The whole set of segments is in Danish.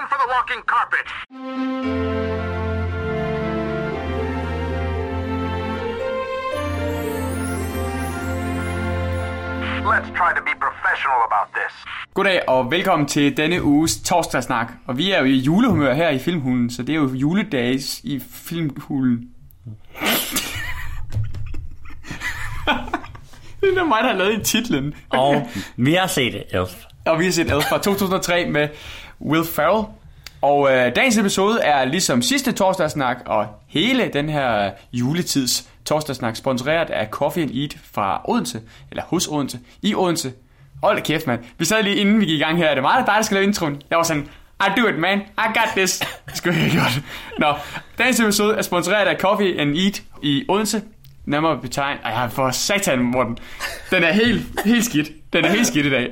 Time for the walking carpet. Let's try to be professional about this. Goddag og velkommen til denne uges torsdagssnak. Og vi er jo i julehumør her i Filmhulen, så det er jo juledags i Filmhulen. det er mig, der har lavet i titlen. Og vi har set Elf. Og vi har set Elf fra 2003 med Will Ferrell. Og øh, dagens episode er ligesom sidste torsdagssnak og hele den her juletids torsdagssnak sponsoreret af Coffee and Eat fra Odense, eller hos Odense, i Odense. Hold da kæft, mand. Vi sad lige inden vi gik i gang her. Det er meget dig, der skal lave introen. Jeg var sådan, I do it, man. I got this. Det skulle jeg have gjort. Nå, dagens episode er sponsoreret af Coffee and Eat i Odense. Nærmere betegnet. Ej, jeg for satan, Morten. Den er helt, helt skidt. Den er helt skidt i dag.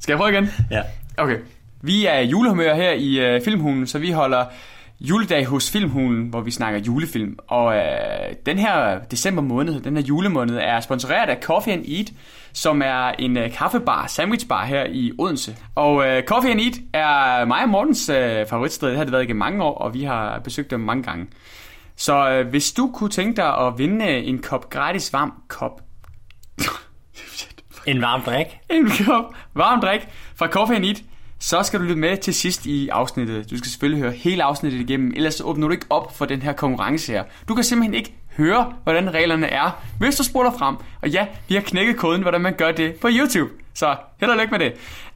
Skal jeg prøve igen? Ja. Okay. Vi er i julehumør her i øh, Filmhulen, så vi holder juledag hos Filmhulen, hvor vi snakker julefilm. Og øh, den her december måned, den her julemåned, er sponsoreret af Coffee and Eat, som er en øh, kaffebar, sandwichbar her i Odense. Og øh, Coffee and Eat er mig og Mortens øh, favoritsted. Det har det været igennem mange år, og vi har besøgt dem mange gange. Så øh, hvis du kunne tænke dig at vinde en kop gratis varm kop... En varm drik. en kop varm drik fra Coffee and Eat, så skal du lytte med til sidst i afsnittet. Du skal selvfølgelig høre hele afsnittet igennem, ellers åbner du ikke op for den her konkurrence her. Du kan simpelthen ikke høre, hvordan reglerne er, hvis du spoler frem. Og ja, vi har knækket koden, hvordan man gør det på YouTube. Så held og lykke med det.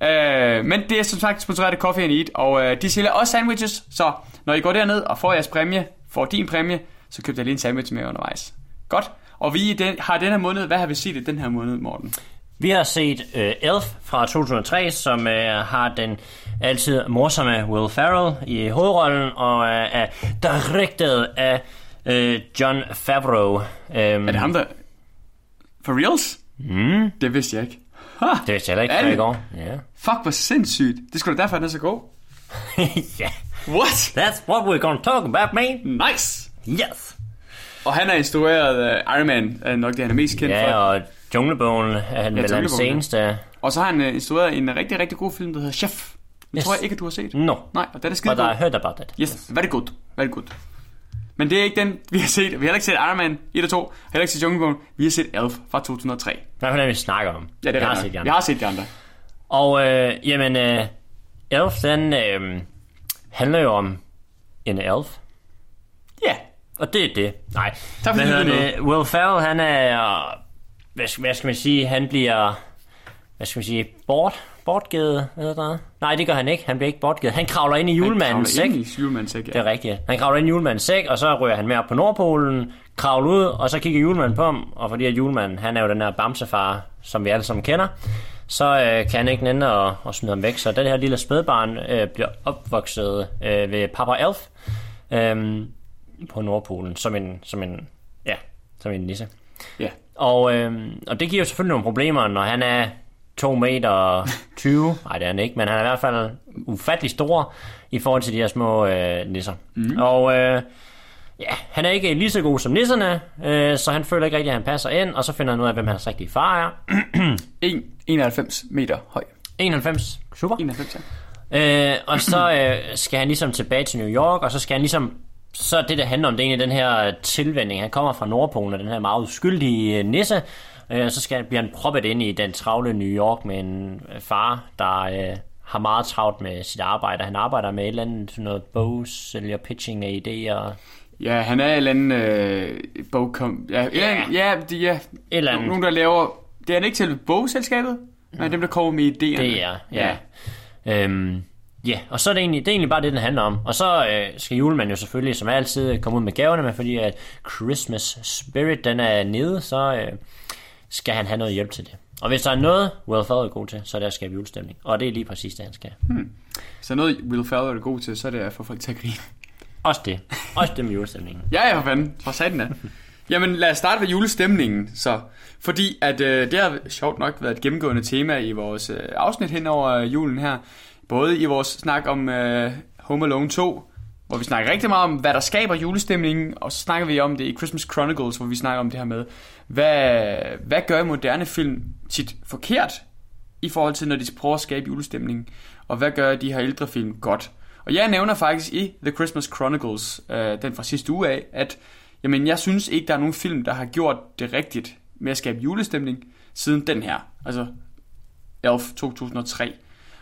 Øh, men det er som sagt sponsoreret af Coffee and Eat, og øh, de sælger også sandwiches, så når I går derned og får jeres præmie, får din præmie, så køb dig lige en sandwich med undervejs. Godt. Og vi den, har den her måned, hvad har vi set i den her måned, Morten? Vi har set uh, Elf fra 2003, som uh, har den altid morsomme Will Ferrell i hovedrollen, og uh, er direkteret af uh, John Favreau. Um, Er det ham, der... For reals? Mm. Det vidste jeg ikke. Ha! Det vidste jeg heller ikke, Er før i det? går. Ja. Fuck, hvor sindssygt. Det skulle da derfor, den er så god. ja. What? That's what we're gonna talk about, man. Nice! Yes. Og han er instrueret uh, Iron Man, er nok det, han er mest kendt Ja, for. og Junglebogen er han Ja, vel hans seneste. Og så har han uh, instrueret en rigtig, rigtig god film, der hedder Chef. Den Yes. tror jeg ikke, at du har set. No, Nej, og den er skide but I heard about it. Yes, very good. Very good. Men det er ikke den, vi har set. Vi har heller ikke set Iron Man 1 og 2. Heller ikke set Junglebogen. Vi har set Elf fra 2003. Hvad er det, vi snakker om? Ja, det er jeg har set de Vi andre. har set de andre. Og øh, jamen, øh, Elf, den øh, handler jo om en elf. Ja. Og det er det. Nej. Tak hedder lyttede det? Will Ferrell, han er... Hvad skal, hvad skal man sige? Han bliver... Hvad skal man sige? Bort? Bortgivet? Eller noget? Nej, det gør han ikke. Han bliver ikke bortgivet. Han kravler ind i julemandens sæk. sæk. i julemandens sæk, Det ja. er rigtigt. Han kravler ind i julemandens sæk, og så ryger han med op på Nordpolen, kravler ud, og så kigger julemanden på ham, og fordi at julemanden, han er jo den her bamsefar, som vi alle sammen kender, så øh, kan han ikke nænde at, at smide ham væk. Så den her lille spædbarn øh, bliver opvokset øh, ved Papa Elf øh, på Nordpolen, som en, som en, ja, som en nisse. Ja. Og, øh, og det giver jo selvfølgelig nogle problemer, når han er 2 meter 20. Nej, det er han ikke, men han er i hvert fald ufattelig stor i forhold til de her små øh, nisser. Mm. Og øh, ja, han er ikke lige så god som nisserne, øh, så han føler ikke rigtig, at han passer ind, og så finder han ud af, hvem hans rigtige far er. 1, 91 meter høj. 91. Super. 91, ja. Øh, og så øh, skal han ligesom tilbage til New York, og så skal han ligesom... Så det, der handler om, det er egentlig den her tilvænding. Han kommer fra Nordpolen, og den her meget uskyldige øh, nisse. Øh, og så skal, bliver han proppet ind i den travle New York med en øh, far, der øh, har meget travlt med sit arbejde. Han arbejder med et eller andet sådan noget bogs, eller pitching af idéer. Ja, han er et eller andet øh, bogkom... Ja, ja, ja, de, ja. eller andet. Nogen, der laver... Det er han ikke til bogselskabet, men dem, der kommer med idéerne. Det er, ja. ja. Øhm, ja, og så er det, egentlig, det er egentlig bare det, den handler om. Og så øh, skal julemanden jo selvfølgelig, som altid, komme ud med gaverne, men fordi at Christmas Spirit, den er nede, så øh, skal han have noget hjælp til det. Og hvis der er noget, Will Ferrell er god til, så er det at skabe julestemning. Og det er lige præcis det, han skal. Så noget Will Ferrell er god til, så er det at få folk til at grine. Også det. Også det med julestemningen. Ja, ja, for fanden. For satan da. Jamen, lad os starte med julestemningen, så. Fordi at øh, det har sjovt nok været et gennemgående tema i vores øh, afsnit hen over øh, julen her. Både i vores snak om øh, Home Alone 2, hvor vi snakker rigtig meget om, hvad der skaber julestemningen, og så snakker vi om det i Christmas Chronicles, hvor vi snakker om det her med, hvad, hvad gør moderne film tit forkert, i forhold til, når de prøver at skabe julestemning. og hvad gør de her ældre film godt. Og jeg nævner faktisk i The Christmas Chronicles, øh, den fra sidste uge af, at jamen, jeg synes ikke, der er nogen film, der har gjort det rigtigt med at skabe julestemning, siden den her, altså Elf 2003.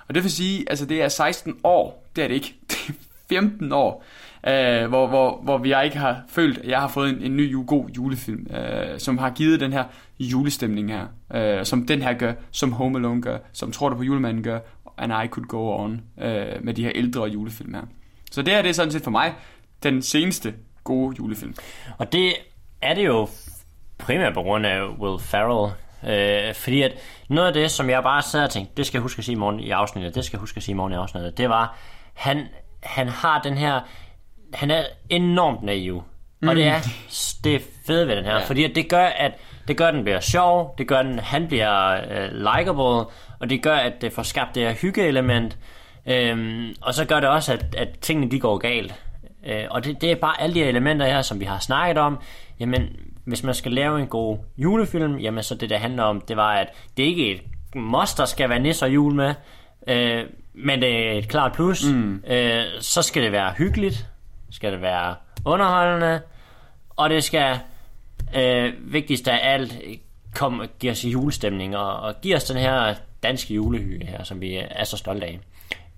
Og det vil sige, altså det er 16 år, det er det ikke, det er 15 år, øh, hvor, hvor, hvor vi ikke har følt, at jeg har fået en, en ny god julefilm, øh, som har givet den her julestemning her, øh, som den her gør, som Home Alone gør, som Tror du på julemanden gør, and I could go on øh, med de her ældre julefilm her. Så det her det er sådan set for mig den seneste gode julefilm. Og det er det jo primært på grund af Will Ferrell. Øh, fordi at noget af det, som jeg bare sad og tænkte, det skal jeg huske at sige i morgen i afsnittet, det skal jeg huske at sige i morgen i afsnittet, det var, han, han har den her, han er enormt naiv. Mm. Og det er det fede ved den her, ja. fordi at det gør, at det gør, at den bliver sjov, det gør, at han bliver øh, likable, og det gør, at det får skabt det her hyggeelement, øhm, og så gør det også, at, at tingene de går galt. Øh, og det, det er bare alle de her elementer her, som vi har snakket om. Jamen, hvis man skal lave en god julefilm, jamen så det, der handler om, det var, at det ikke er et must, der skal være nisser jul med, øh, men det er et klart plus. Mm. Øh, så skal det være hyggeligt, skal det være underholdende, og det skal, øh, vigtigst af alt, kom, give os julestemning, og, og give os den her danske julehygge her, som vi er så stolte af.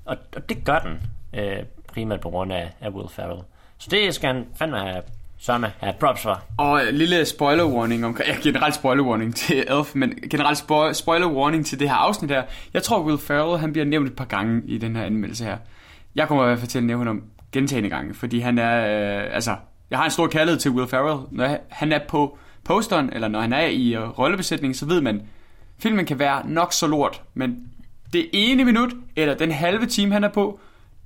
Og, og det gør den, øh, primært på grund af, af Will Ferrell. Så det skal han fandme have Sørme, have props for. Og en lille spoiler warning om, ja, generelt spoiler warning til Elf, men generelt spo- spoiler warning til det her afsnit her. Jeg tror, Will Ferrell, han bliver nævnt et par gange i den her anmeldelse her. Jeg kommer i hvert fald til at nævne ham gentagende gange, fordi han er, øh, altså, jeg har en stor kærlighed til Will Ferrell. Når han er på posteren, eller når han er i uh, rollebesætningen, så ved man, filmen kan være nok så lort, men det ene minut, eller den halve time, han er på,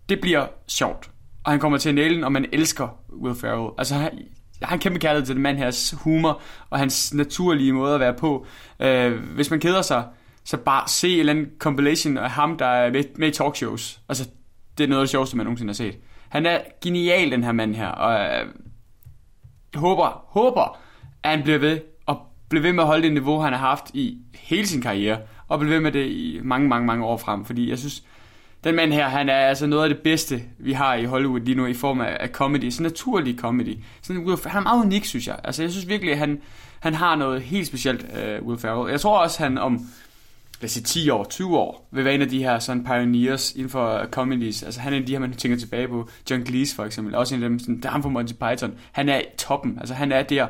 det bliver sjovt. Og han kommer til nælen, den, og man elsker Will Ferrell. Altså, han, jeg har en kæmpe kærlighed til den mand her humor, og hans naturlige måde at være på. Øh, hvis man keder sig, så bare se en eller anden compilation af ham, der er med, med i talkshows. Altså, det er noget af det sjoveste, man nogensinde har set. Han er genial, den her mand her, og jeg håber, håber, at han bliver ved, og bliver ved med at holde det niveau, han har haft i hele sin karriere, og bliver ved med det i mange, mange, mange år frem, fordi jeg synes, den mand her, han er altså noget af det bedste, vi har i Hollywood lige nu i form af, af comedy, sådan naturlig comedy. Sådan, han er meget unik, synes jeg. Altså, jeg synes virkelig, at han, han har noget helt specielt, uh, Will Ferrell. Jeg tror også, han om lad os sige 10 år, 20 år, vil være en af de her sådan pioneers inden for comedies. Altså han er en af de her, man tænker tilbage på. John Cleese for eksempel, også en af dem, sådan, der er ham fra Monty Python. Han er toppen, altså han er der,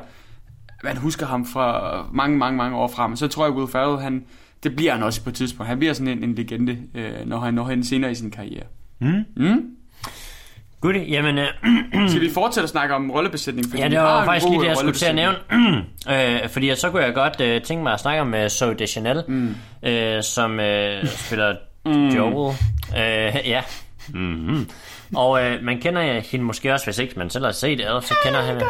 man husker ham fra mange, mange, mange år frem. Så tror jeg, Will Ferrell, han, det bliver han også på et tidspunkt. Han bliver sådan en, en legende, øh, når han når hen senere i sin karriere. Mm. Mm? Good, jamen... Øh, Skal vi fortsætte at snakke om rollebesætning? ja, det var faktisk lige det, jeg skulle til at nævne. øh, fordi så kunne jeg godt øh, tænke mig at snakke om uh, Zoe Deschanel, mm. øh, som øh, spiller mm. Joel. Øh, ja. Mm-hmm. Og øh, man kender hende måske også, hvis ikke man selv har set det, så kender han...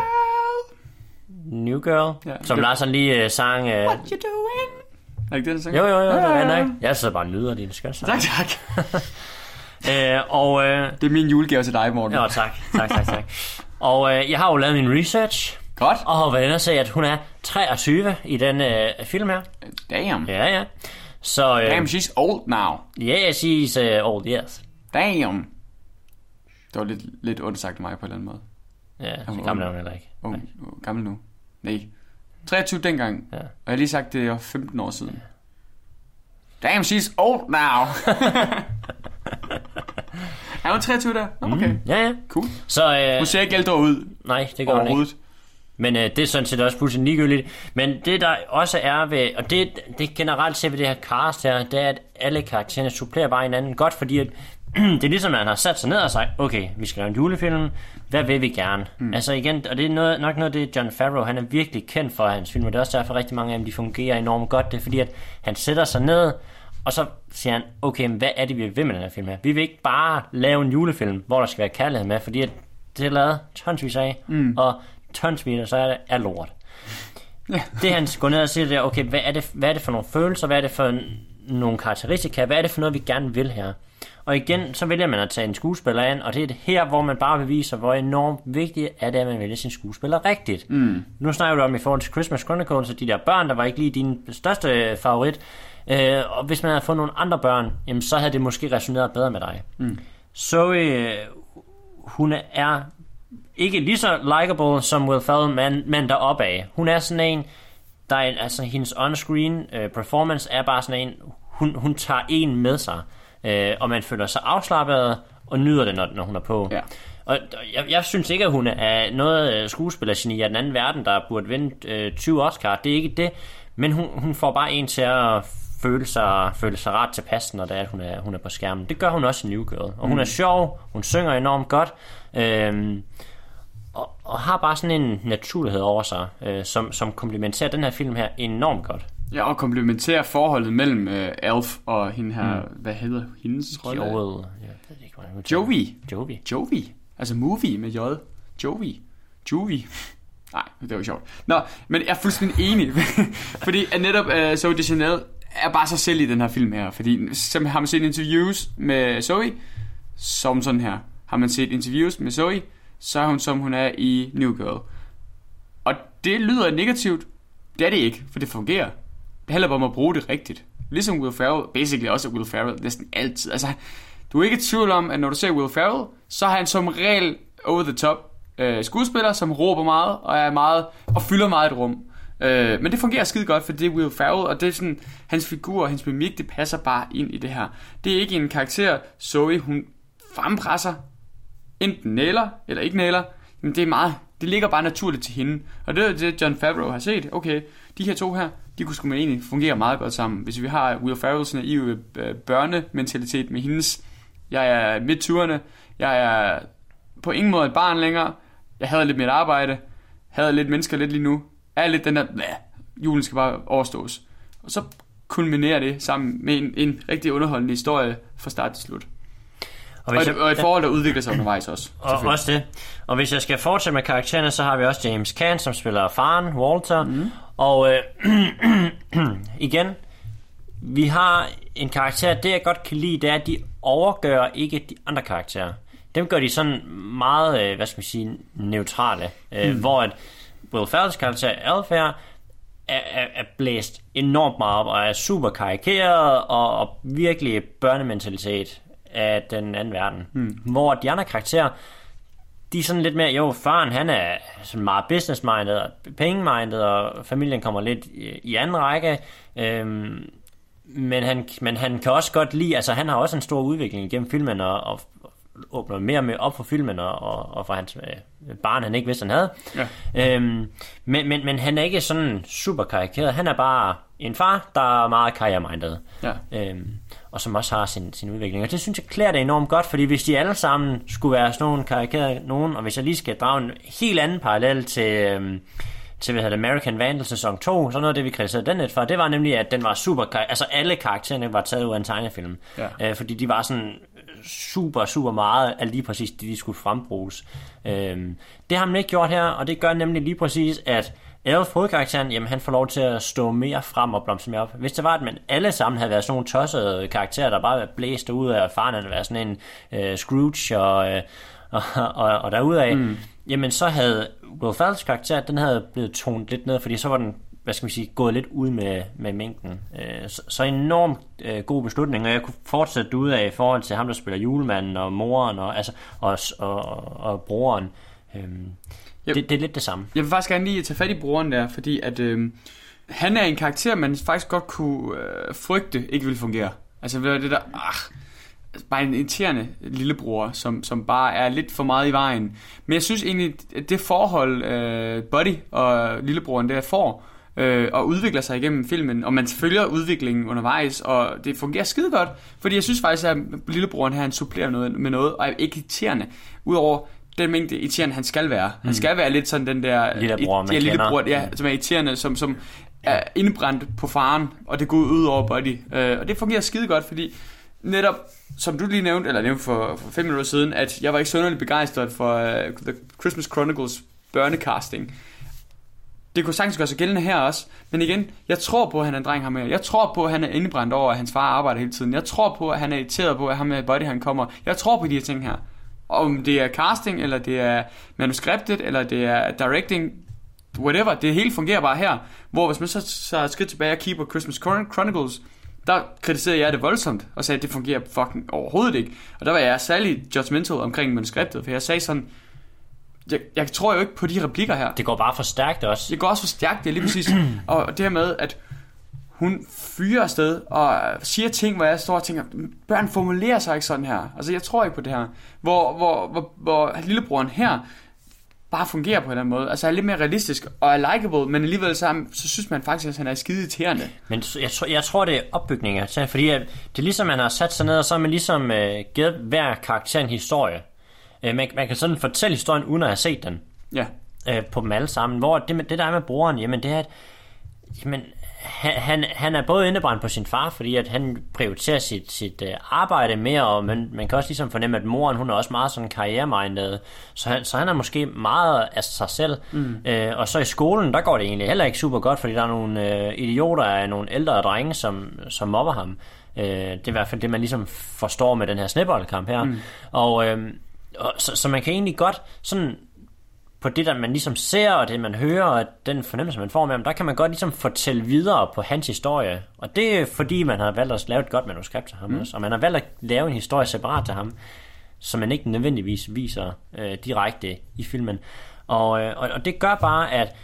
New Girl, ja, som det... Larsen lige uh, sang... Uh, What you doing? Er ikke det, du sang? Jo, jo, jo, det er ikke. Jeg sidder bare og nyder din skøn. Tak, tak. øh, og, øh, det er min julegave til dig, Morten. Ja, tak, tak, tak, tak. og øh, jeg har jo lavet min research. Godt. Og har været inde og se, at hun er 23 i den øh, film her. Damn. Ja, ja. Så, øh, Damn, she's old now. Yeah, she's uh, old, yes. Damn. Det var lidt, lidt ondt sagt af mig på en eller anden måde. Ja, så gammel er hun heller ikke. Oh, gammel nu. Nej. 23 dengang. Ja. Og jeg har lige sagt, det er 15 år siden. Damn, she's old now. er hun 23 der? Okay. Mm, ja, ja. Cool. Så, øh, hun ser ikke ældre ud. Nej, det gør hun ikke. Men øh, det er sådan set også fuldstændig ligegyldigt. Men det der også er ved, og det, det generelt ser ved det her cast her, det er, at alle karaktererne supplerer bare hinanden godt, fordi at det er ligesom, at han har sat sig ned og sagt, okay, vi skal lave en julefilm, hvad vil vi gerne? Mm. Altså igen, og det er noget, nok noget af det, John Favreau, han er virkelig kendt for hans film, og det er også derfor rigtig mange af dem, de fungerer enormt godt, det er fordi, at han sætter sig ned, og så siger han, okay, hvad er det, vi vil med den her film her? Vi vil ikke bare lave en julefilm, hvor der skal være kærlighed med, fordi at det er lavet tonsvis af, mm. og tonsvis, så er det er lort. Yeah. det han går ned og siger, det er, okay, hvad er, det, hvad er det for nogle følelser, hvad er det for nogle karakteristika, hvad er det for noget, vi gerne vil her? Og igen, så vælger man at tage en skuespiller ind, og det er det her, hvor man bare beviser, hvor enormt vigtigt er det, at man vælger sin skuespiller rigtigt. Mm. Nu snakker du om i forhold til Christmas Chronicles, og de der børn, der var ikke lige din største favorit. Øh, og hvis man havde fået nogle andre børn, jamen, så havde det måske resoneret bedre med dig. Mm. Zoe, øh, hun er ikke lige så likable som Will Ferrell, men, men deroppe af. Hun er sådan en, der er, altså hendes on-screen uh, performance er bare sådan en, hun, hun tager en med sig, uh, og man føler sig afslappet og nyder det, når, når hun er på. Ja. Og jeg, jeg synes ikke, at hun er noget skuespillergeni af den anden verden, der burde vinde uh, 20 Oscar. Det er ikke det. Men hun, hun får bare en til at føle sig, føle sig ret tilpas, når det er, at hun er, hun er på skærmen. Det gør hun også i New Girl. Og hun er sjov, hun synger enormt godt, øhm, og, og har bare sådan en naturlighed over sig, øh, som, som komplementerer den her film her enormt godt. Ja, og komplementerer forholdet mellem øh, Alf og hende her, mm. hvad hedder hendes rolle? Joel, jeg ved ikke, hvordan Joey. det. Joey. Jovi. Altså movie med J. Jovi. Jovi. Nej, det var sjovt. Nå, men jeg er fuldstændig enig. fordi at netop uh, Zoe Deschanel er bare sig selv i den her film her. Fordi som har man set interviews med Zoe, som sådan her. Har man set interviews med Zoe, så er hun som hun er i New Girl. Og det lyder negativt. Det er det ikke, for det fungerer. Handler bare om at bruge det rigtigt. Ligesom Will Ferrell, basically også Will Ferrell, næsten altid. Altså, du er ikke i tvivl om, at når du ser Will Ferrell, så har han som regel over the top øh, skuespiller, som råber meget og er meget og fylder meget et rum. Øh, men det fungerer skide godt, for det er Will Ferrell, og det er sådan, hans figur og hans mimik, det passer bare ind i det her. Det er ikke en karakter, Zoe, hun frempresser, enten næler eller ikke næler, men det er meget, det ligger bare naturligt til hende. Og det er det, John Favreau har set. Okay, de her to her, de kunne sgu man egentlig fungere meget godt sammen. Hvis vi har Will Ferrells naive øh, børnementalitet med hendes, jeg er midt 20'erne, jeg er på ingen måde et barn længere, jeg havde lidt mit arbejde, havde lidt mennesker lidt lige nu, er lidt den der, Bæh, julen skal bare overstås. Og så kulminerer det sammen med en, en rigtig underholdende historie fra start til slut. Og, hvis og, et, og et forhold, der udvikler sig undervejs også. Og også det. Og hvis jeg skal fortsætte med karaktererne, så har vi også James Caan, som spiller faren, Walter. Mm. Og øh, igen, vi har en karakter, det jeg godt kan lide, det er, at de overgør ikke de andre karakterer. Dem gør de sådan meget, øh, hvad skal man sige, neutrale. Øh, Hvor at Will Ferrells karakter, Alf her, er, er, er blæst enormt meget op, og er super karikeret, og, og virkelig børnementalitet af den anden verden. Mm. Hvor de andre karakterer, de er sådan lidt mere, jo, faren han er sådan meget business-minded og penge-minded, og familien kommer lidt i, anden række. Øhm, men, han, men han kan også godt lide, altså han har også en stor udvikling igennem filmen, og, og åbner mere og mere op for filmen, og, og, og for hans øh, barn, han ikke vidste, han havde. Ja. Øhm, men, men, men han er ikke sådan super karikeret. Han er bare en far, der er meget karrieremindet. Ja. Øhm, og som også har sin, sin udvikling. Og det synes jeg klæder det enormt godt, fordi hvis de alle sammen skulle være sådan nogle karikerede nogen, og hvis jeg lige skal drage en helt anden parallel til, øhm, til hvad hedder American Vandal sæson 2, så noget af det, vi kritiserede den lidt for, det var nemlig, at den var super, altså alle karaktererne var taget ud af en tegnefilm. Ja. Øh, fordi de var sådan super, super meget af lige præcis det, de skulle frembruges. Øhm, det har man ikke gjort her, og det gør nemlig lige præcis, at Elf, hovedkarakteren, jamen han får lov til at stå mere frem og blomstre mere op. Hvis det var, at man alle sammen havde været sådan nogle tossede karakterer, der bare var blæst ud af, at faren havde været sådan en øh, Scrooge og, øh, og, og, og derudaf, mm. jamen så havde Will Ferrells karakter, den havde blevet tonet lidt ned, fordi så var den hvad skal man sige, gået lidt ud med, med mængden. Øh, så, så enormt øh, god beslutning, og jeg kunne fortsætte ud af i forhold til ham, der spiller julemanden og moren og, altså, og, og, og, og broren. Øhm, Yep. det, det er lidt det samme. Jeg vil faktisk gerne lige tage fat i broren der, fordi at øh, han er en karakter, man faktisk godt kunne øh, frygte ikke vil fungere. Altså det er der, ah, altså, bare en irriterende lillebror, som, som bare er lidt for meget i vejen. Men jeg synes egentlig, at det forhold, øh, Buddy og lillebroren der får, øh, og udvikler sig igennem filmen, og man følger udviklingen undervejs, og det fungerer skide godt, fordi jeg synes faktisk, at lillebroren her, han supplerer noget med noget, og er ikke irriterende, udover den mængde irriterende, han skal være. Han skal være lidt sådan den der... Lillebror, man ja, lillebror, kender. ja, som er irriterende, som, som er indbrændt på faren, og det går ud over Buddy. Øh, og det fungerer skide godt, fordi netop, som du lige nævnte, eller nævnte for, for fem minutter siden, at jeg var ikke sønderligt begejstret for uh, The Christmas Chronicles børnecasting. Det kunne sagtens gøre sig gældende her også. Men igen, jeg tror på, at han er en dreng her med. Jeg tror på, at han er indbrændt over, at hans far arbejder hele tiden. Jeg tror på, at han er irriteret på, at ham med Buddy han kommer. Jeg tror på de her ting her. Om det er casting, eller det er manuskriptet, eller det er directing, whatever, det hele fungerer bare her. Hvor hvis man så, så er skridt tilbage og keeper Christmas Chron- Chronicles der kritiserede jeg det voldsomt, og sagde, at det fungerer fucking overhovedet ikke. Og der var jeg særlig judgmental omkring manuskriptet, for jeg sagde sådan, jeg, jeg tror jo ikke på de replikker her. Det går bare for stærkt også. Det går også for stærkt, det er lige præcis. og det her med, at hun fyrer afsted og siger ting, hvor jeg står og tænker, børn formulerer sig ikke sådan her. Altså, jeg tror ikke på det her. Hvor, hvor, hvor, hvor lillebroren her bare fungerer på en eller anden måde. Altså, er lidt mere realistisk og er likable, men alligevel så, så synes man faktisk, at han er skide irriterende. Men jeg, tror- jeg tror, det er opbygninger fordi at det er ligesom, man har sat sig ned, og så har man ligesom øh, givet hver karakter en historie. Øh, man, man kan sådan fortælle historien, uden at have set den Ja. øh, på dem alle sammen. Hvor det, det der er med broren, jamen det er, at jamen, han, han, er både indebrændt på sin far, fordi at han prioriterer sit, sit øh, arbejde mere, og man, man kan også ligesom fornemme, at moren hun er også meget sådan karriereminded, så han, så han er måske meget af sig selv. Mm. Øh, og så i skolen, der går det egentlig heller ikke super godt, fordi der er nogle øh, idioter af nogle ældre drenge, som, som mobber ham. Øh, det er i hvert fald det, man ligesom forstår med den her sneboldkamp her. Mm. Og, øh, og så, så man kan egentlig godt sådan på det, der man ligesom ser, og det man hører, og den fornemmelse, man får med ham, der kan man godt ligesom fortælle videre på hans historie. Og det er fordi, man har valgt at lave et godt manuskript til ham mm. også. Og man har valgt at lave en historie separat til ham, som man ikke nødvendigvis viser øh, direkte i filmen. Og, øh, og, og det gør bare, at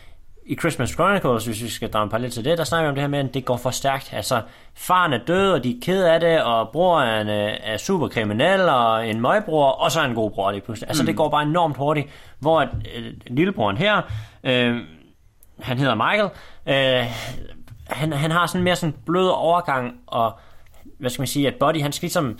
i Christmas Chronicles, hvis vi skal drage en parallel til det, der snakker vi om det her med, at det går for stærkt. Altså, faren er død, og de er ked af det, og bror er, en, øh, er super kriminel, og en møgbror, og så er en god bror lige pludselig. Altså, mm. det går bare enormt hurtigt, hvor at, øh, lillebroren her, øh, han hedder Michael, øh, han, han har sådan mere sådan blød overgang, og hvad skal man sige, at Buddy, han skal ligesom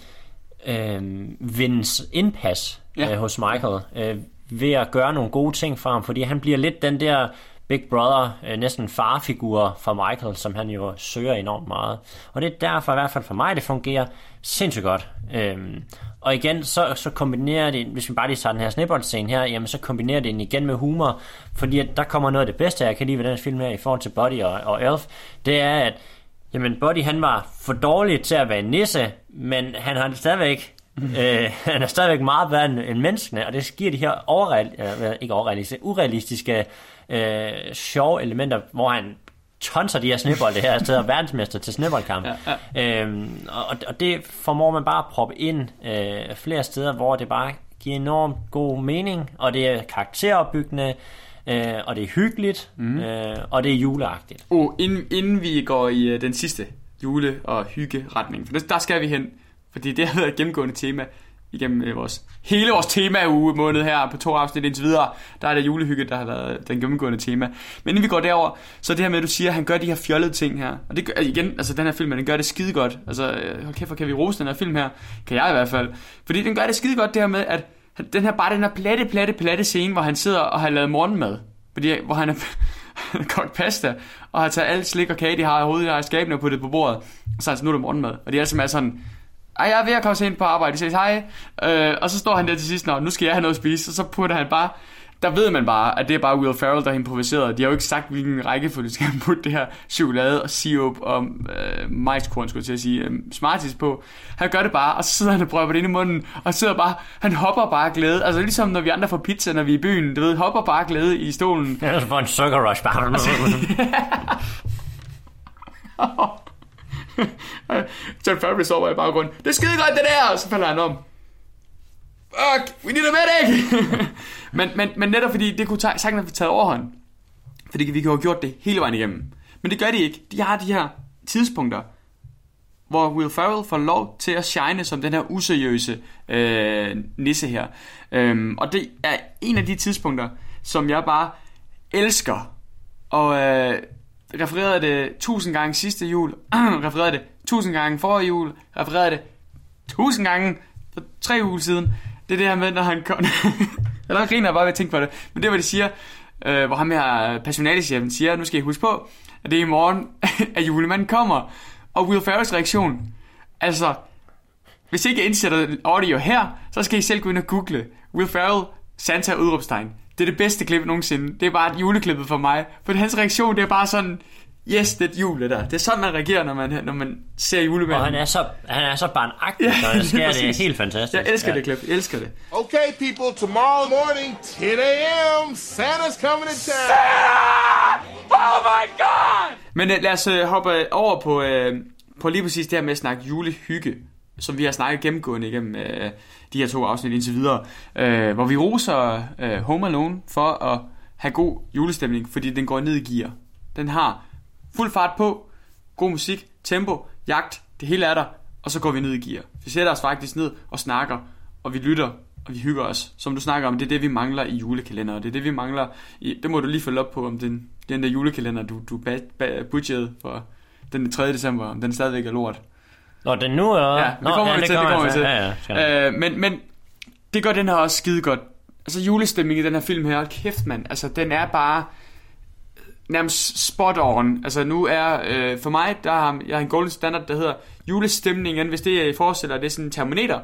øh, vindes indpas ja. øh, hos Michael, øh, ved at gøre nogle gode ting for ham, fordi han bliver lidt den der Big Brother, øh, næsten farfigur for Michael, som han jo søger enormt meget. Og det er derfor i hvert fald for mig, det fungerer sindssygt godt. Øhm, og igen, så, så kombinerer det, hvis vi bare lige tager den her snibboldscene her, jamen så kombinerer det den igen med humor, fordi at der kommer noget af det bedste, jeg kan lide ved den film her, i forhold til Buddy og, og Elf, det er, at jamen Buddy han var for dårlig til at være en nisse, men han har det stadigvæk øh, han er stadigvæk meget bedre end, end menneskene, og det giver de her overreal, øh, ikke overrealistiske, urealistiske øh, sjove elementer, hvor han tonser de her snebolde her, og er verdensmester til sneboldkamp. Ja, ja. Øhm, og, og det formår man bare at proppe ind øh, flere steder, hvor det bare giver enormt god mening, og det er karakteropbyggende, øh, og det er hyggeligt, mm. øh, og det er juleagtigt. Oh, inden, inden vi går i uh, den sidste jule- og hygge-retning, for der, der skal vi hen, fordi det har været et gennemgående tema igennem øh, vores, hele vores tema-uge måned her på to afsnit indtil videre, der er det julehygge, der har været den gennemgående tema. Men inden vi går derover, så det her med, at du siger, at han gør de her fjollede ting her, og det gør, igen, altså den her film, den gør det skide godt. Altså, øh, hold kæft, hvor kan vi rose den her film her? Kan jeg i hvert fald. Fordi den gør det skide godt det her med, at den her, bare den her platte, platte, platte scene, hvor han sidder og har lavet morgenmad. Fordi, hvor han er har kogt pasta, og har taget alt slik og kage, de har i hovedet, i skabene og puttet på bordet. Og så er han sådan, nu er der morgenmad. Og de alle sammen er sådan, ej, jeg er ved at komme ind på arbejde. De siger hej. Øh, og så står han der til sidst, Nå, nu skal jeg have noget at spise. Og så putter han bare, der ved man bare, at det er bare Will Ferrell, der har improviseret. De har jo ikke sagt, hvilken rækkefølge skal han putte det her chokolade og sirup og øh, majskorn, skulle jeg til at sige, øh, smarties på. Han gør det bare, og så sidder han og prøver det ind i munden, og sidder bare, han hopper bare glæde. Altså ligesom når vi andre får pizza, når vi er i byen, du ved, hopper bare glæde i stolen. Ja, så får en sugar rush bare. John Favreau sover i baggrunden. Det er skide godt, det der! Og så falder han om. Fuck, we need a medic! men, men, men netop fordi, det kunne ta- sagtens have taget overhånd. Fordi vi kunne have gjort det hele vejen igennem. Men det gør de ikke. De har de her tidspunkter, hvor Will Ferrell får lov til at shine som den her useriøse øh, nisse her. Øhm, og det er en af de tidspunkter, som jeg bare elsker. Og øh, refererede det tusind gange sidste jul, refererede det tusind gange forrige jul, refererede det tusind gange for tre uger siden. Det er det her med, når han kom... Eller griner bare ved at tænke på det. Men det var de siger, øh, hvor ham her personalechefen siger, nu skal I huske på, at det er i morgen, at julemanden kommer. Og Will Ferrells reaktion, altså, hvis I ikke indsætter audio her, så skal I selv gå ind og google Will Ferrell, Santa udråbstegn. Det er det bedste klip nogensinde. Det er bare et juleklippet for mig. For hans reaktion, det er bare sådan, yes, det er et jul, det der. Det er sådan, man reagerer, når man, når man ser julemanden. Og han er så, han er så barnagtig, Ja, når det sker. Det er helt fantastisk. Jeg elsker ja. det klip, jeg elsker det. Okay, people, tomorrow morning, 10 a.m., Santa's coming to town. Oh my god! Men uh, lad os uh, hoppe over på, uh, på lige præcis det her med at snakke julehygge, som vi har snakket gennemgående igennem øh, de her to afsnit indtil videre, øh, hvor vi roser øh, Home Alone for at have god julestemning, fordi den går ned i gear. Den har fuld fart på, god musik, tempo, jagt, det hele er der, og så går vi ned i gear. Vi sætter os faktisk ned og snakker, og vi lytter, og vi hygger os. Som du snakker om, det er det, vi mangler i julekalender, og det er det, vi mangler i... Det må du lige følge op på, om den, den der julekalender, du, du budgetede for den 3. december, om den stadigvæk er lort. Nå, den nu er... Ja, det kommer vi til, det kommer vi til. Ja, ja, øh, men, men det gør den her også skide godt. Altså julestemningen i den her film her, kæft mand, altså den er bare nærmest spot on. Altså nu er, øh, for mig, der har jeg har en golden standard, der hedder julestemningen, hvis det i forestiller, det er sådan en termometer,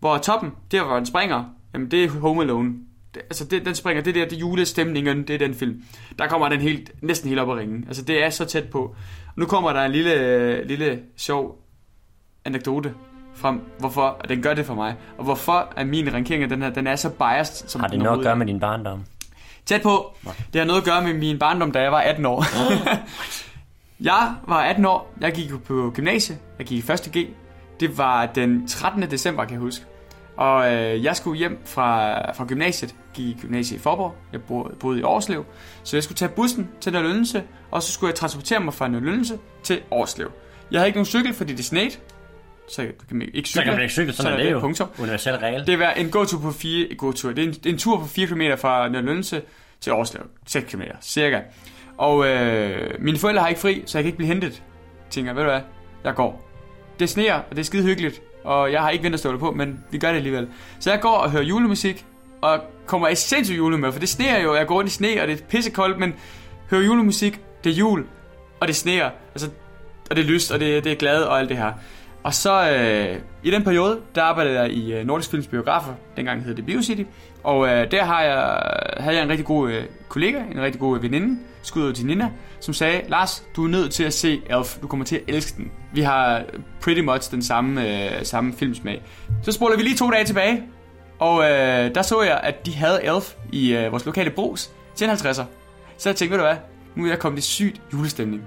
hvor toppen, der hvor den springer, jamen det er Home Alone. Det, altså det, den springer, det der, det julestemningen, det er den film. Der kommer den helt, næsten helt op at ringe. Altså det er så tæt på. Nu kommer der en lille, lille sjov anekdote frem, hvorfor den gør det for mig, og hvorfor er min rankering af den her, den er så biased, som Har det noget at gøre med din barndom? Tæt på. Det har noget at gøre med min barndom, da jeg var 18 år. jeg var 18 år, jeg gik på gymnasiet, jeg gik i 1. G. Det var den 13. december, kan jeg huske. Og øh, jeg skulle hjem fra, fra gymnasiet, gik i gymnasiet i Forborg, jeg boede, boede i Årslev. Så jeg skulle tage bussen til Nørlønse, og så skulle jeg transportere mig fra Nørlønse til Årslev. Jeg havde ikke nogen cykel, fordi det sned, så kan man ikke cykle. Så kan man ikke cykle, sådan så er det jo. Punktum. Universel regel. Det var en gåtur på 4 gåtur. Det er en, det er en tur på 4 km fra Nørlønse til Årslev. 6 km, cirka. Og øh, mine forældre har ikke fri, så jeg kan ikke blive hentet. Tænker, ved du hvad, jeg går. Det sneer, og det er skide hyggeligt. Og jeg har ikke vinterstøvler på, men vi gør det alligevel. Så jeg går og hører julemusik, og kommer i sindssygt julemør, for det sneer jo. Jeg går rundt i sne, og det er pissekoldt, men hører julemusik, det er jul, og det sneer. Altså, og det er lyst, og det, det er glad, og alt det her. Og så øh, i den periode, der arbejdede jeg i øh, Nordisk Films Biografer, dengang hed det BioCity, og øh, der har jeg, havde jeg en rigtig god øh, kollega, en rigtig god øh, veninde, skud ud til Nina, som sagde, Lars, du er nødt til at se Elf, du kommer til at elske den. Vi har pretty much den samme, øh, samme filmsmag. Så spoler vi lige to dage tilbage, og øh, der så jeg, at de havde Elf i øh, vores lokale brus til en 50'er. Så jeg tænkte, ved du hvad, nu er jeg kommet i sygt julestemning.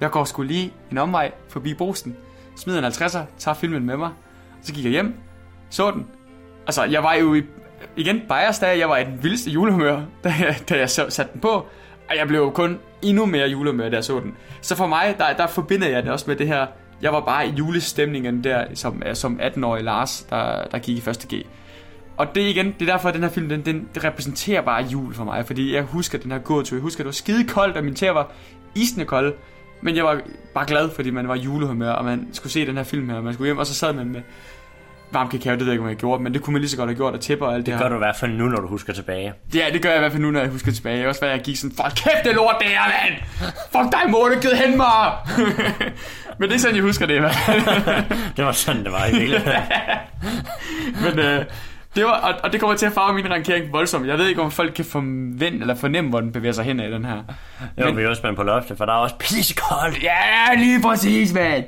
Jeg går sgu lige en omvej forbi brusen, smider en 50'er, tager filmen med mig, så gik jeg hjem, så den. Altså, jeg var jo i, igen bias, da jeg var i den vildeste julehumør, da jeg, da jeg satte den på, og jeg blev jo kun endnu mere julehumør, da jeg så den. Så for mig, der, der forbinder jeg det også med det her, jeg var bare i julestemningen der, som, øh, som 18-årig Lars, der, der gik i 1. G. Og det igen, det er derfor, at den her film, den, den det repræsenterer bare jul for mig, fordi jeg husker den her gåtur, jeg husker, at det var skide koldt, og min tæer var isende kold, men jeg var bare glad, fordi man var julehumør, og man skulle se den her film her, og man skulle hjem, og så sad man med varm kakao, det ved jeg ikke, om jeg gjorde, men det kunne man lige så godt have gjort, og tæpper og alt det, det her. gør du i hvert fald nu, når du husker tilbage. Ja, det gør jeg i hvert fald nu, når jeg husker tilbage. Jeg også hvad jeg gik sådan, fuck kæft, det lort det her, mand! Fuck dig, mor, givet hen mig! men det er sådan, jeg husker det i hvert fald. det var sådan, det var i virkeligheden. men øh, det var, og, og, det kommer til at farve min rankering voldsomt. Jeg ved ikke, om folk kan forvente eller fornemme, hvor den bevæger sig hen i den her. Jo, men, vi er også spændt på loftet, for der er også pissekoldt. Ja, lige præcis, mand!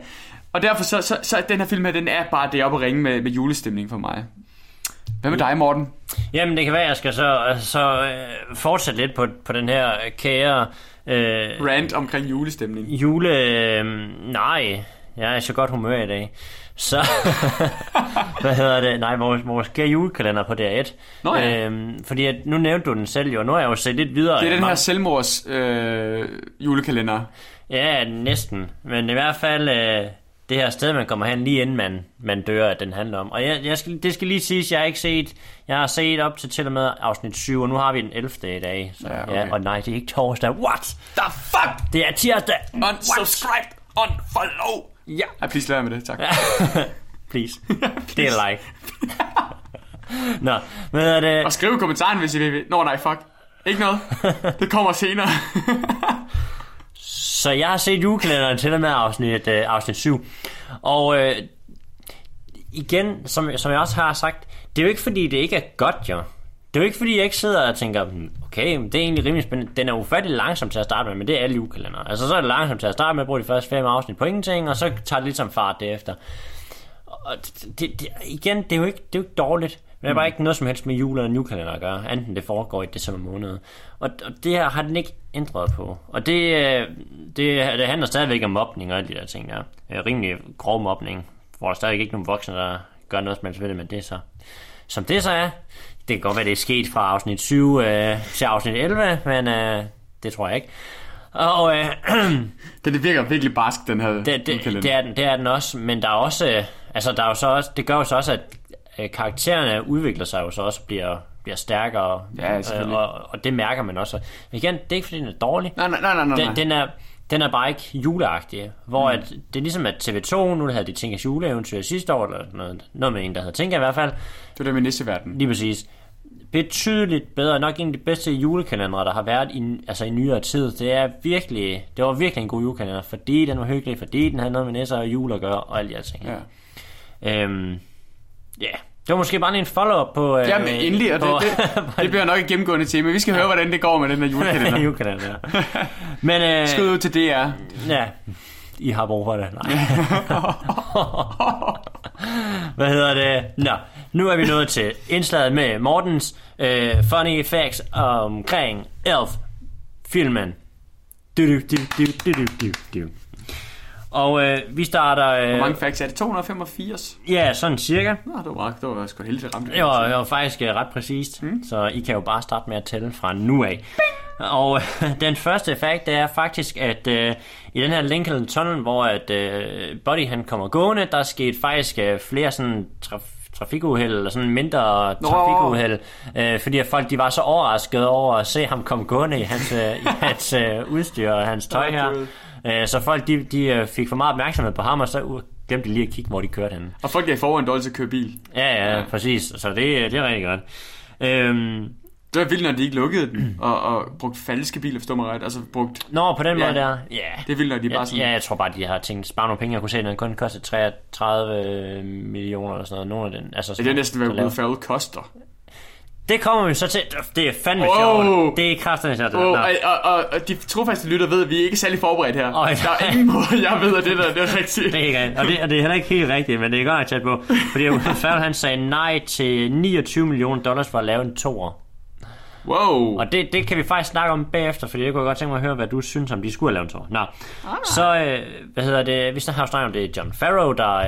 Og derfor så, så, så den her film her, den er bare det op at ringe med, med julestemning for mig. Hvad med dig, Morten? Jamen, det kan være, jeg skal så, så øh, fortsætte lidt på, på den her kære... Øh, Rant omkring julestemning. Jule... Øh, nej, jeg er så godt humør i dag. Så, hvad hedder det? Nej, vores, vores kære julekalender på DR1. Nå ja. øhm, fordi at, nu nævnte du den selv jo, og nu har jeg jo set lidt videre. Det er den her selvmords øh, julekalender. Ja, næsten. Men i hvert fald øh, det her sted, man kommer hen lige inden man, man dør, at den handler om. Og jeg, jeg skal, det skal lige siges, jeg har ikke set, jeg har set op til til og med afsnit 7, og nu har vi den 11. i dag. Så, Ja, okay. ja, og nej, det er ikke torsdag. What? The fuck? Det er tirsdag. Unsubscribe, unfollow. Ja. Ej, please lad være med det, tak. Please. det er like. Nå, hvad er det? Og skriv i kommentaren, hvis I vil. Nå nej, fuck. Ikke noget. Det kommer senere. Så jeg har set julekalenderen til og med afsnit, øh, afsnit 7. Og øh, igen, som, som jeg også har sagt, det er jo ikke fordi, det ikke er godt, jo. Det er jo ikke fordi, jeg ikke sidder og tænker, "Hmm, okay, men det er egentlig rimelig spændende. Den er ufattelig langsom til at starte med, men det er alle julekalender. Altså så er det langsomt til at starte med, at bruge de første fem afsnit på ingenting, og så tager det lidt som fart derefter. Og det, det, igen, det er, jo ikke, det er jo ikke dårligt, Men det er bare ikke noget som helst med jule- eller julekalender at gøre, enten det foregår i december måned. Og, og det her har den ikke ændret på. Og det, øh, det, det handler stadigvæk om mobning og alle de der ting der. Øh, Rimelig grov mobning, hvor der stadig ikke nogen voksne, der gør noget som helst ved det, men det er så, som det så er. Det kan godt være, det er sket fra afsnit 7 øh, til afsnit 11, men øh, det tror jeg ikke. Og øh, Det, det virker virkelig barsk, den her det, det, det, er den, det er den også, men der er også, øh, altså der er jo så også, det gør jo så også, at øh, karaktererne udvikler sig jo så også og bliver, bliver stærkere, Ja, øh, og, og det mærker man også. Men igen, det er ikke fordi den er dårlig, Nej, nej, nej, nej, nej. den, den, er, den er bare ikke juleagtig, hvor mm. at, det er ligesom at TV2, nu havde de Tinkers juleeventyr sidste år, eller noget, noget med en, der havde Tinker i hvert fald, Det er det med nisseverden. lige præcis, betydeligt bedre, nok en af de bedste julekalendere, der har været i, altså i nyere tid. Det er virkelig, det var virkelig en god julekalender, fordi den var hyggelig, fordi den havde noget med nisser og jul at gøre, og alle de her ting. Ja. Øhm, ja, det var måske bare en follow-up på... Øh, Jamen endelig, og det, på, det, det bliver nok et gennemgående tema. Vi skal høre, hvordan det går med den her julekalender. julekalender. ja. Men øh, Skud ud til DR. ja, I har brug for det. Nej. Hvad hedder det? Nå, nu er vi nået til indslaget med Mortens øh, funny facts omkring Elf-filmen. Du, du, du, du, du, du, du, du. Og øh, vi starter... Øh, Hvor mange facts er det? 285? Ja, sådan cirka. Nå, det var, det var sgu heldigt ramt. Det var, det var faktisk øh, ret præcist, mm. så I kan jo bare starte med at tælle fra nu af. Og øh, den første fact, det er faktisk, at øh, i den her Lincoln Tunnel, hvor at, øh, Buddy han kommer gående, der skete faktisk øh, flere sådan traf- trafikuheld, eller sådan mindre trafikuheld, øh, fordi at folk de var så overraskede over at se ham komme gående i hans, øh, i hans øh, udstyr og hans tøj her. Øh, så folk de, de øh, fik for meget opmærksomhed på ham, og så glemte de lige at kigge, hvor de kørte henne. Og folk er i forvejen dårligt til at køre bil. Ja, ja, ja. præcis. Så det, det er rigtig godt. Øhm, Det var vildt, når de ikke lukkede den, og, og brugte falske biler, forstår mig ret. Altså brugt... Nå, på den Ja. måde der. Ja. Det er vildt, når de bare sådan... Ja, jeg tror bare, de har tænkt, spare nogle penge. Jeg kunne se, at den kun kostede 33 millioner eller sådan noget. Nogle af den, altså Det sådan, er næsten, hvad Will. Ferrell koster. Det kommer vi så til. Det er fandme Wow. sjovt. Det er kraftedeme sjovt. Oh, og, og, og, og de trofaste lytter ved, at vi er ikke særlig forberedt her. Øj. Der er ingen måde, jeg ved, at det der det er rigtigt. Det er ikke rigtigt. Og det, og det er heller ikke helt rigtigt, men det er godt nok tæt på. Fordi Will Ferrell, han sagde nej til 29 millioner dollars for at lave en toer. Wow. Og det, det kan vi faktisk snakke om bagefter, fordi jeg kunne godt tænke mig at høre, hvad du synes om, de skulle have lavet en. Nå, så øh, hvad hedder det, vi har jo snakket om det er John Farrow, der øh,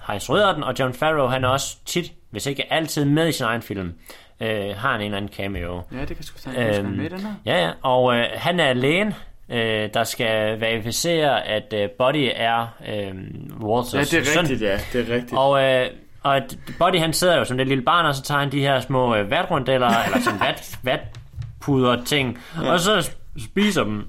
har instrueret den, og John Farrow, han er også tit, hvis ikke altid med i sin egen film, øh, har han en eller anden cameo. Ja, det kan sgu tage øhm, med, den her. Ja, ja, og øh, han er lægen, øh, der skal verificere, at øh, Buddy er øh, Walters Ja, det er søn. rigtigt, ja. Det er rigtigt. Og, øh, og Buddy han sidder jo som det lille barn, og så tager han de her små øh, vatrundeller, eller sådan vat, vatpuder ting, ja. og så spiser dem.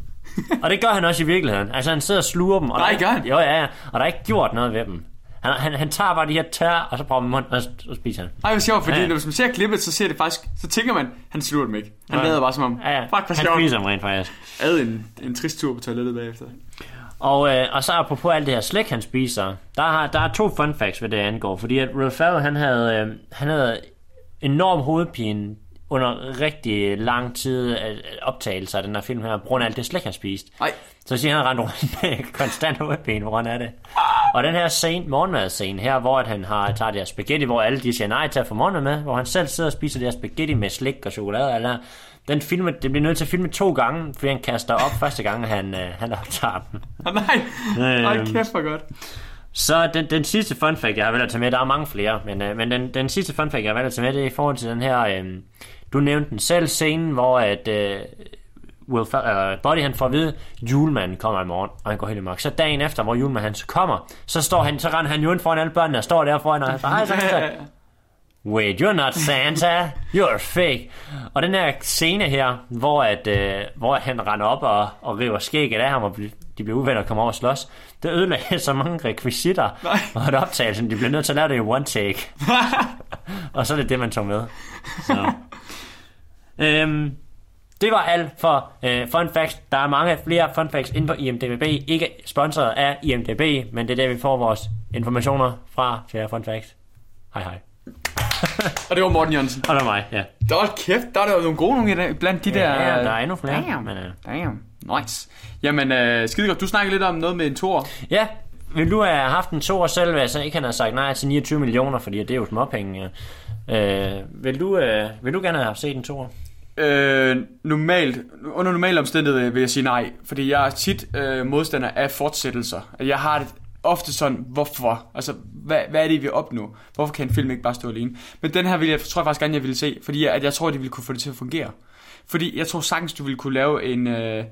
Og det gør han også i virkeligheden. Altså han sidder og sluger dem. Og Nej, gør han? Jo, ja, ja. Og der er ikke gjort noget ved dem. Han, han, han tager bare de her tær, og så prøver munden, og så spiser han. Ej, hvor sjovt, fordi Ja. når man ser klippet, så ser det faktisk, så tænker man, han slutter dem ikke. Han Ja. lader bare som om, Ja, ja. fuck, hvor han sjovt. spiser dem rent faktisk. Ad en, en trist tur på toilettet bagefter. Og, øh, og så apropos alt det her slik, han spiser, der, har, der er to fun facts, hvad det angår. Fordi at Will Ferrell, han havde, øh, han havde enorm hovedpine under rigtig lang tid af optagelser af den her film her, på grund af alt det slik, han spiste. Ej, Så siger han, at han rendte rundt med konstant hovedpine, hvor han er det. Og den her scene, morgenmadscene her, hvor at han har, tager det her spaghetti, hvor alle de siger nej til at få morgenmad med, hvor han selv sidder og spiser det her spaghetti med slik og chokolade her. den filme, det bliver nødt til at filme to gange, fordi han kaster op første gang, han, øh, han optager den. oh, nej. Ej, Øhm. kæft, hvor godt. Så den, den sidste fun fact, jeg har valgt at tage med, der er mange flere, men, øh, men den, den sidste fun fact, jeg har valgt at tage med, det er i forhold til den her, øh, du nævnte den selv, scenen, hvor at, øh, Will Fer- øh, Buddy han får at vide, julemanden kommer i morgen, og han går helt amok. Så dagen efter, hvor julemanden han så kommer, så står han, så render han jo ind foran alle børnene, og står der foran, og han bare, Santa. Wait, you're not Santa, you're fake. Og den her scene her, hvor, at, øh, hvor han render op og, og river skægget af ham, og de bliver uvenner og kommer over og slås, det ødelagde så mange rekvisitter, Nej. og et optagelse, de bliver nødt til at lave det i one take. og så er det det, man tog med. Så. øhm, det var alt for øh, fun facts. Der er mange flere fun facts inde på IMDb. Ikke sponsoret af IMDb, men det er der, vi får vores informationer fra til fun facts. Hej hej. Og det var Morten Jørgensen. Og det er mig, ja. Der var kæft, der er der jo nogle gode nogle i dag, blandt de der... Ja, der er endnu flere. Damn. Men, øh, Damn. Nice. Jamen, øh, skide godt. Du snakker lidt om noget med en tor. ja, vil du have haft en to år selv, altså ikke han har sagt nej til 29 millioner, fordi det er jo småpenge. ja. Øh, vil, du, øh, vil du gerne have set en toer? Øh, normalt, under normale omstændigheder vil jeg sige nej, fordi jeg er tit øh, modstander af fortsættelser. Altså, jeg har det ofte sådan, hvorfor? Altså, hvad, hvad er det, vi opnår? Hvorfor kan en film ikke bare stå alene? Men den her vil jeg, tror jeg faktisk gerne, jeg ville se, fordi jeg, at jeg tror, de ville kunne få det til at fungere. Fordi jeg tror sagtens, du ville kunne lave en, øh,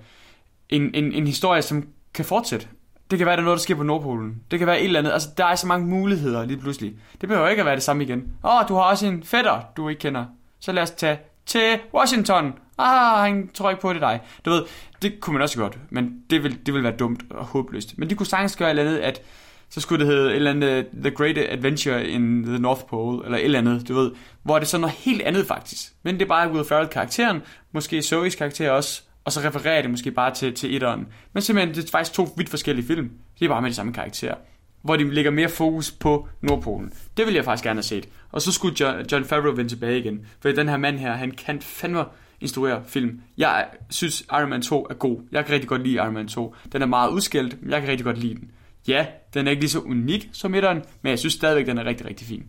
en, en, en historie, som kan fortsætte. Det kan være, der er noget, der sker på Nordpolen. Det kan være et eller andet. Altså, der er så mange muligheder lige pludselig. Det behøver ikke at være det samme igen. Åh, oh, du har også en fætter, du ikke kender. Så lad os tage til Washington. Ah, han tror ikke på, det dig. Du ved, det kunne man også godt, men det vil, det vil være dumt og håbløst. Men de kunne sagtens gøre et eller andet, at så skulle det hedde et eller andet uh, The Great Adventure in the North Pole, eller et eller andet, du ved, hvor det er sådan noget helt andet faktisk. Men det er bare Will Ferrell karakteren, måske Zoe's karakter også, og så refererer det måske bare til, til etteren. Men simpelthen, det er faktisk to vidt forskellige film. Det er bare med de samme karakterer. Hvor de lægger mere fokus på Nordpolen. Det ville jeg faktisk gerne have set. Og så skulle John, John Favreau vende tilbage igen. For den her mand her, han kan fandme instruere film. Jeg synes, Iron Man 2 er god. Jeg kan rigtig godt lide Iron Man 2. Den er meget udskældt, men jeg kan rigtig godt lide den. Ja, den er ikke lige så unik som etteren, men jeg synes stadigvæk, den er rigtig, rigtig fin.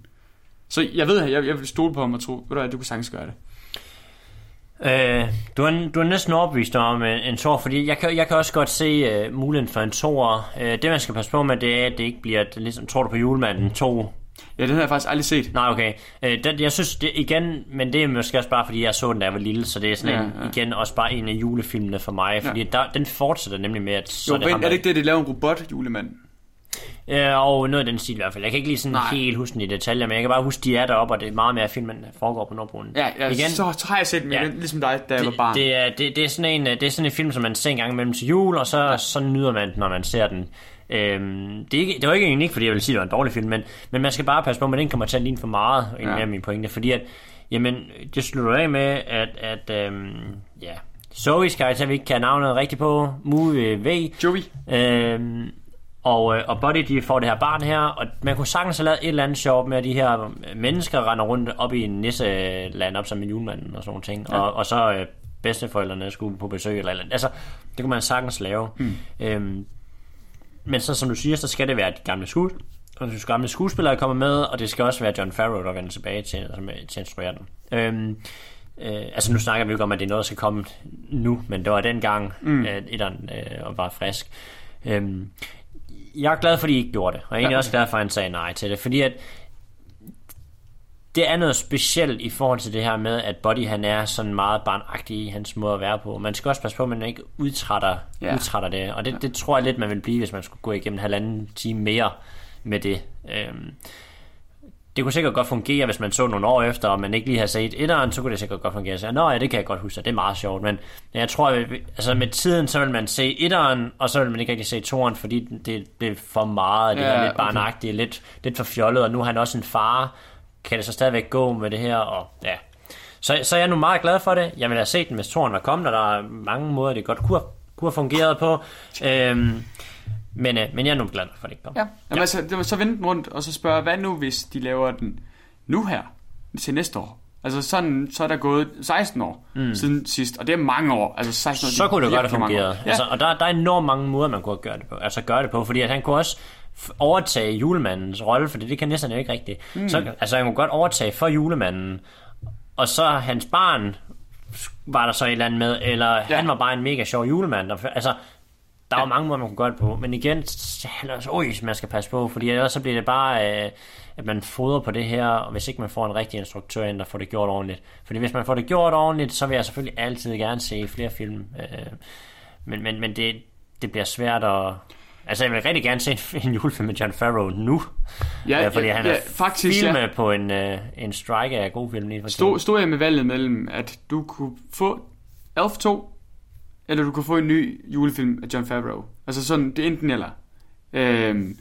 Så jeg ved, jeg, jeg vil stole på ham og tro, ved du hvad, du kan sagtens gøre det. Øh, du, er, du er næsten overbevist om en, en tor, fordi jeg kan, jeg kan også godt se uh, muligheden for en tor. Uh, det man skal passe på med, det er, at det ikke bliver, det, ligesom, tror du på julemanden, to Ja, den har jeg faktisk aldrig set. Nej, okay. Øh, den, jeg synes det, igen, men det er måske også bare, fordi jeg så den, da jeg var lille, så det er sådan Ja, en, ja. igen også bare en af julefilmene for mig, fordi der, den fortsætter nemlig med, at så Jo, det ham, er det ikke det, de laver en robot julemand? Øh, og noget af den stil i hvert fald. Jeg kan ikke lige sådan Nej. helt huske den i detaljer, men jeg kan bare huske, de er deroppe, og det er meget mere filmen foregår på Nordpolen. Ja, ja Igen, så, har jeg set den, Ja. ja. ligesom dig, da jeg var barn. det, er, det, det, er sådan en, øh, det er sådan en film, som man ser en gang imellem til jul, og så, ja. så nyder man den, når man ser den. Øhm, det, er ikke, det var ikke unikt, fordi jeg vil sige, at det var en dårlig film, men, men man skal bare passe på, at den kommer til at ligne for meget, en Ja. ja. af mine pointe, fordi at, jamen, det slutter af med, at, at øhm, ja, Zoe's karakter, vi ikke kan navnet rigtigt på, Movie V, Joey. Øhm, og, øh, og Buddy, de får det her barn her, og man kunne sagtens have lavet et eller andet sjovt med, at de her mennesker render rundt op i en nisseland op som en julemanden og sådan nogle ting. Ja. Og, og så øh, bedsteforældrene skulle på besøg eller et eller andet. Altså, det kunne man sagtens lave. Mm. Øhm, men så som du siger, så skal det være de gamle skues og de gamle skuespillere kommer med, og det skal også være John Farrow, der vender tilbage til, altså, med- til at instruere den. Øhm, øh, altså nu snakker vi jo ikke om, at det er noget, der skal komme nu, men det var dengang, mm. at etteren øh, var frisk. Øhm, jeg er glad for, at de ikke gjorde det, og jeg er egentlig Ja. også glad for, at han sagde nej til det, fordi at det er noget specielt i forhold til det her med, at Buddy han er sådan meget barnagtig i hans måde at være på. Man skal også passe på, at man ikke udtrætter, Ja. ja. udtrætter det. Og det, det tror jeg lidt, man vil blive, hvis man skulle gå igennem en halvanden time mere med det. Øhm, det kunne sikkert godt fungere, hvis man så nogle år efter, og man ikke lige har set etteren, så kunne det sikkert godt fungere. Så nå ja, det kan jeg godt huske, det er meget sjovt. Men jeg tror, at altså med tiden, så vil man se etteren, og så vil man ikke rigtig se toeren, fordi det bliver for meget. Det Ja, er lidt okay. barnagtigt, lidt, lidt for fjollet, og nu er han også en far. Kan det så stadigvæk gå med det her? Og ja, så, så jeg er nu meget glad for det. Jeg ville have set den, hvis toren var kommet, og der er mange måder, det godt kunne have, kunne have fungeret på. Øhm, men, øh, men jeg er nu glad for, at det ikke kom. Ja. Jamen, ja. Altså, det var så vende den rundt, og så spørge, hvad nu, hvis de laver den nu her, til næste år? Altså sådan, så er der gået 16 år mm. siden sidst, og det er mange år. Altså 16 år, så kunne det godt have fungeret. Ja. Altså, og der, der er enormt mange måder, man kunne gøre det på. Altså gøre det på, fordi at han kunne også overtage julemandens rolle, for det kan næsten jo ikke rigtigt. Mm. Så, altså han kunne godt overtage for julemanden, og så hans barn var der så et eller andet med, eller ja. han var bare en mega sjov julemand. Og, altså, der er jo mange måder, man kunne gøre det på. Men igen, også, øj, man skal passe på, fordi ellers så bliver det bare, øh, at man fodrer på det her, og hvis ikke man får en rigtig instruktør ind, der får det gjort ordentligt. Fordi hvis man får det gjort ordentligt, så vil jeg selvfølgelig altid gerne se flere film. Øh, men men, men det, det bliver svært at... Altså, jeg vil rigtig gerne se en, en julefilm med John Farrow nu. Ja, øh, fordi ja, han er ja, faktisk, filmet ja. på en, øh, en strike af god film lige for Stod, stod jeg med valget mellem, at du kunne få Elf 2, eller du kunne få en ny julefilm af John Favreau. Altså sådan, det er enten eller. Øhm,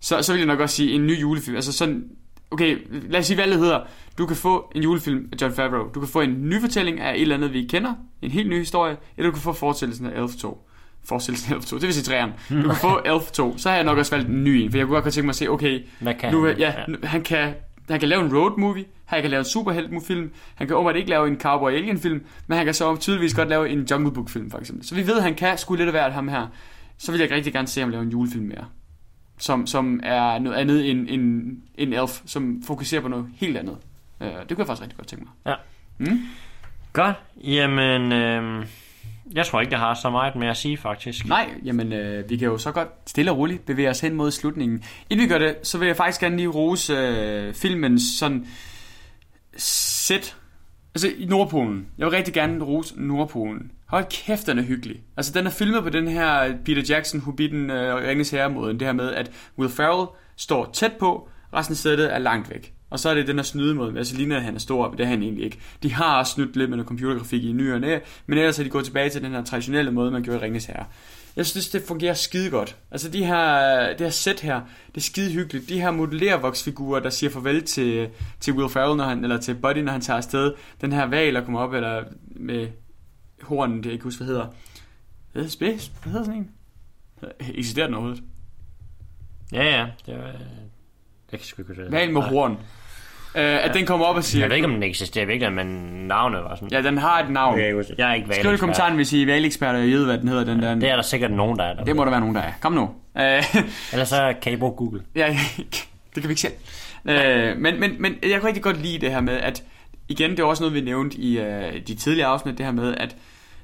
så, så vil jeg nok også sige en ny julefilm. Altså sådan, okay, lad os sige, valget hedder, du kan få en julefilm af John Favreau. Du kan få en ny fortælling af et eller andet, vi ikke kender. En helt ny historie. Eller du kan få fortællelsen af Elf 2. Forestillelsen af Elf 2, det vil sige træerne. Du kan få Elf 2, så har jeg nok også valgt en ny en, for jeg kunne godt tænke mig at se, okay, Hvad kan nu, han? ja, nu- han kan han kan lave en road movie, han kan lave en superheltfilm, han kan åbenbart ikke lave en cowboy alien film, men han kan så tydeligvis godt lave en Jungle Book film for eksempel. Så vi ved, at han kan sgu lidt af hvert ham her. Så vil jeg rigtig gerne se ham lave en julefilm mere. Som, som er noget andet end, end, end Elf, som fokuserer på noget helt andet. Øh, det kunne jeg faktisk rigtig godt tænke mig. Ja. Mm. Godt. Jamen, øh, jeg tror ikke, jeg har så meget med at sige, faktisk. Nej, jamen øh, vi kan jo så godt stille og roligt bevæge os hen mod slutningen. Inden vi gør det, så vil jeg faktisk gerne lige rose øh, filmens sådan sæt. Altså i Nordpolen. Jeg vil rigtig gerne rose Nordpolen. Hold kæft, den er hyggelig. Altså den er filmet på den her Peter Jackson, Hobbiten, øh, Ringens Herre-måden. Det her med, at Will Ferrell står tæt på, resten af sættet er langt væk. Og så er det den her mod. Altså ligner, at han er stor, men det er han egentlig ikke. De har også snydt lidt med noget computergrafik i nyerne, næ, men ellers har de gået tilbage til den her traditionelle måde, man gjorde Ringes her. Herre. Jeg synes, det fungerer skide godt. Altså de her, det her sæt her, det er skide hyggeligt. De her modellervoksfigurer, der siger farvel til, til Will Ferrell, når han, eller til Buddy, når han tager afsted. Den her val, der kommer op, eller med hornen, det jeg ikke huske, hvad hedder. Hvad hedder, Hvad hedder sådan en? Eksisterer den overhovedet? Ja, ja. Det var, det. Val med horn. Uh, at den kommer op og siger... Jeg ved ikke, om den eksisterer virkelig, men navnet var sådan. Ja, den har et navn. Jeg er ikke Skriv i kommentaren, hvis I er valeksperter, og I ved, hvad den hedder, den der. Det er der sikkert nogen, der er. Der det må der være nogen, der er. Kom nu. Uh, Ellers så kan I bruge Google. ja, det kan vi ikke selv. Uh, men, men, men jeg kan rigtig godt lide det her med, at igen, det er også noget, vi nævnte i uh, de tidligere afsnit, det her med, at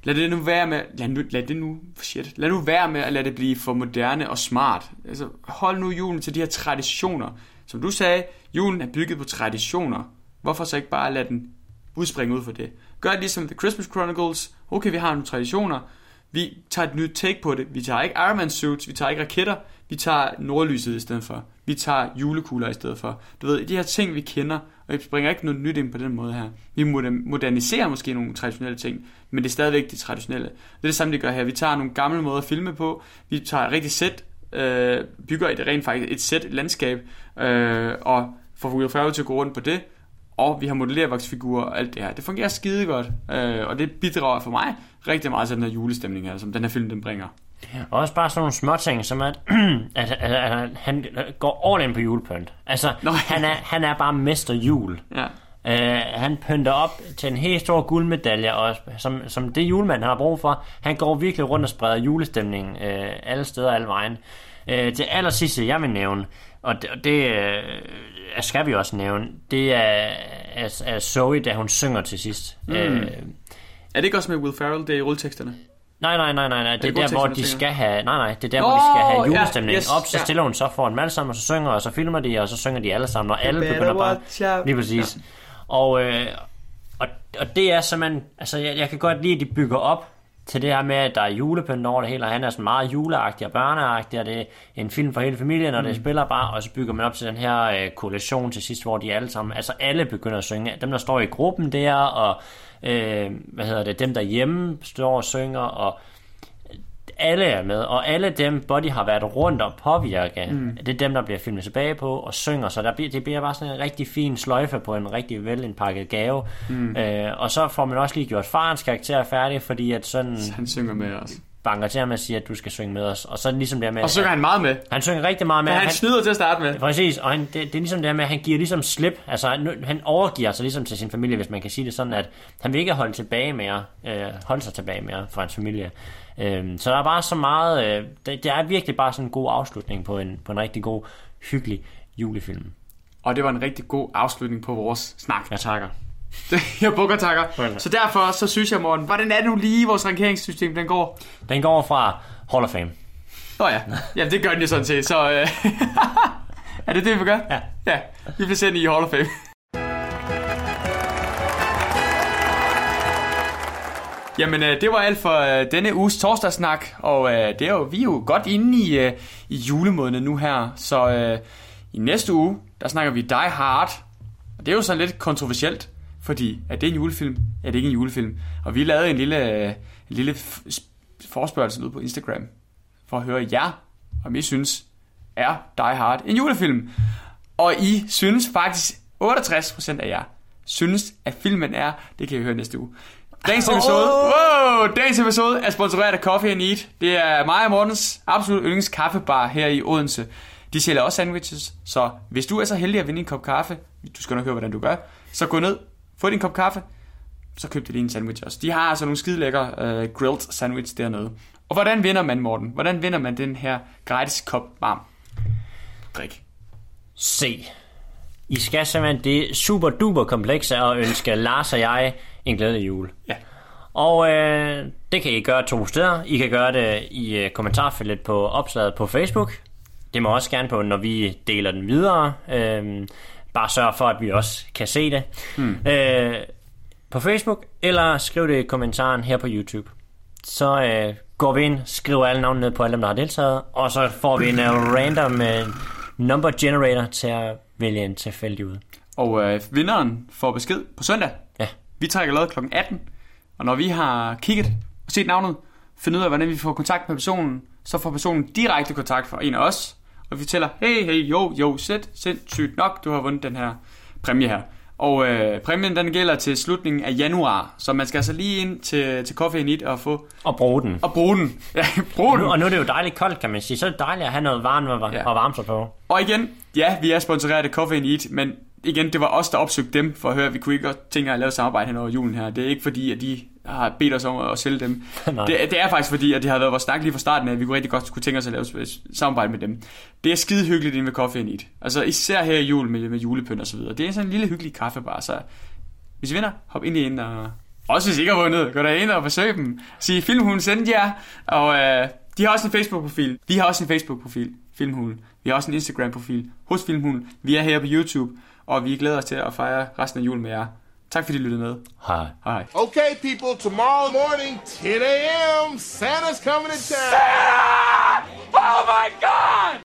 lad det nu være med, lad, nu, lad det nu, shit, lad nu være med at lade det blive for moderne og smart. Altså, hold nu julen til de her traditioner. Som du sagde, julen er bygget på traditioner. Hvorfor så ikke bare lade den udspringe ud for det? Gør det ligesom The Christmas Chronicles. Okay, vi har nogle traditioner. Vi tager et nyt take på det. Vi tager ikke Iron Man suits, vi tager ikke raketter. Vi tager nordlyset i stedet for. Vi tager julekugler i stedet for. Du ved, de her ting, vi kender, og vi bringer ikke noget nyt ind på den måde her. Vi moderniserer måske nogle traditionelle ting, men det er stadigvæk de traditionelle. Det er det samme, det gør her. Vi tager nogle gamle måder at filme på. Vi tager et rigtigt sæt, øh, bygger et rent faktisk et sæt, et landskab, øh, og får Ferrell til at gå rundt på det, og vi har modellervoksfigurer og alt det her. Det fungerer skide godt, øh, og det bidrager for mig rigtig meget til den her julestemning her, som den her film den bringer. Og også bare sådan nogle små ting, som at, at, at, at han går all in på julepynt. Altså, Nå, ja. han, er, han er bare mester jul. Ja. Uh, han pynter op til en helt stor guldmedalje, og som, som det julemand han har brug for. Han går virkelig rundt og spreder julestemning uh, alle steder, alle vejen. Uh, det aller sidste, jeg vil nævne, og det, og det uh, skal vi også nævne, det er, er, er Zoe, da hun synger til sidst. Mm. Uh, er det ikke også med Will Ferrell, det er i rulleteksterne? Nej, nej, nej, nej, nej. Det er, det er der, hvor de skal have... Nej, nej, det er der, oh, hvor de skal have julestemning. Ja, yes, op, så stiller hun så for en alle sammen, og så synger, og så filmer de, og så synger de alle sammen, og alle begynder bare... Lige præcis. Ja. Og, øh, og, og det er simpelthen... Altså, jeg, jeg kan godt lide, at de bygger op til det her med, at der er julepynt over det hele, og han er sådan meget juleagtig og børneagtig, og det er en film for hele familien, og mm. det spiller bare, og så bygger man op til den her øh, koalition til sidst, hvor de alle sammen, altså alle begynder at synge. Dem, der står i gruppen der, og øh, hvad hedder det, dem der hjemme står og synger, og alle er med, og alle dem, Buddy har været rundt og påvirke, mm. det er dem, der bliver filmet tilbage på og synger, så der bliver, det bliver bare sådan en rigtig fin sløjfe på en rigtig velindpakket gave. Mm. Øh, og så får man også lige gjort farens karakter færdig, fordi at sådan... Han synger med os banker til ham og siger, at du skal synge med os. Og så ligesom det med... Og så synger han meget med. Han synger rigtig meget med. han, han snyder til at starte med. Præcis, og han, det, det, er ligesom det med, at han giver ligesom slip. Altså, han, han overgiver sig ligesom til sin familie, hvis man kan sige det sådan, at han vil ikke holde tilbage mere, øh, holde sig tilbage mere fra hans familie. Øh, så der er bare så meget... Øh, det, det, er virkelig bare sådan en god afslutning på en, på en rigtig god, hyggelig julefilm. Og det var en rigtig god afslutning på vores snak. Jeg takker. Jeg bukker takker. Så derfor så synes jeg, Morten, hvordan er det nu lige, vores rankeringssystem den går? Den går fra Hall of Fame. Nå ja, ja det gør den jo sådan set. Så øh, er det det, vi gør? Ja. Ja, vi bliver sendt i Hall of Fame. Jamen, øh, det var alt for øh, denne uges torsdagssnak, og øh, det er jo, vi er jo godt inde i, øh, i julemåneden nu her, så øh, i næste uge, der snakker vi Die Hard, og det er jo så lidt kontroversielt, fordi er det en julefilm? Er det ikke en julefilm? Og vi lavede en lille, en lille forspørgsel ud på Instagram, for at høre jer, om I synes, er Die Hard en julefilm? Og I synes faktisk, 68% af jer synes, at filmen er, det kan I høre næste uge. Dagens episode, wow, dagens episode er sponsoreret af Coffee and Eat. Det er mig og Mortens absolut yndlings kaffebar her i Odense. De sælger også sandwiches, så hvis du er så heldig at vinde en kop kaffe, du skal nok høre, hvordan du gør, så gå ned, få din kop kaffe, så køb lige en sandwich også. De har altså nogle skide lækre uh, grilled sandwich dernede. Og hvordan vinder man, Morten? Hvordan vinder man den her gratis kop varm drik? C. I skal simpelthen det super duper komplekse at ønske Lars og jeg en glædelig jul. Ja. Og øh, det kan I gøre to steder. I kan gøre det i øh, kommentarfeltet på opslaget på Facebook. Det må også gerne på, når vi deler den videre. Øh, bare sørg for, at vi også kan se det. Hmm. Øh, på Facebook, eller skriv det i kommentaren her på YouTube. Så øh, går vi ind, skriver alle navne ned på alle dem, der har deltaget, og så får vi en uh, random uh, number generator til at vælge en tilfældig ud. Og øh, vinderen får besked på søndag. Ja. Vi trækker lod kl. 18, og når vi har kigget og set navnet, fundet ud af, hvordan vi får kontakt med personen, så får personen direkte kontakt fra en af os, og vi fortæller, hey, hey, jo, jo, sæt, sindssygt nok, du har vundet den her præmie her. Og øh, præmien den gælder til slutningen af januar, så man skal altså lige ind til, til Coffee Eat og få Og bruge den. og bruge den. Ja, bruge den. Og nu er det jo dejligt koldt, kan man sige. Så er det dejligt at have noget varmt ja. at varme sig på. Og igen, ja, vi er sponsoreret af Coffee Eat, men igen, det var os, der opsøgte dem for at høre, at vi kunne ikke tænke at lave samarbejde hen over julen her. Det er ikke fordi, at de har bedt os om at sælge dem. Det, det, er faktisk fordi, at det har været vores snak lige fra starten af, at vi kunne rigtig godt kunne tænke os at lave samarbejde med dem. Det er skide hyggeligt inde ved Coffee and Eat. Altså især her i jul med, med julepynt og så videre. Det er sådan en lille hyggelig kaffebar, så hvis I vinder, hop ind i ind og... Også hvis I ikke har vundet, gå ind og besøg dem. Sig Filmhulen sendte jer, og øh, de har også en Facebook-profil. Vi har også en Facebook-profil, Filmhulen. Vi har også en Instagram-profil hos Filmhulen. Vi er her på YouTube, og vi glæder os til at fejre resten af julen med jer. Tak fordi I lyttede med. Hej. Hej. Okay, people, tomorrow morning, 10 a.m., Santa's coming to town. Oh my god!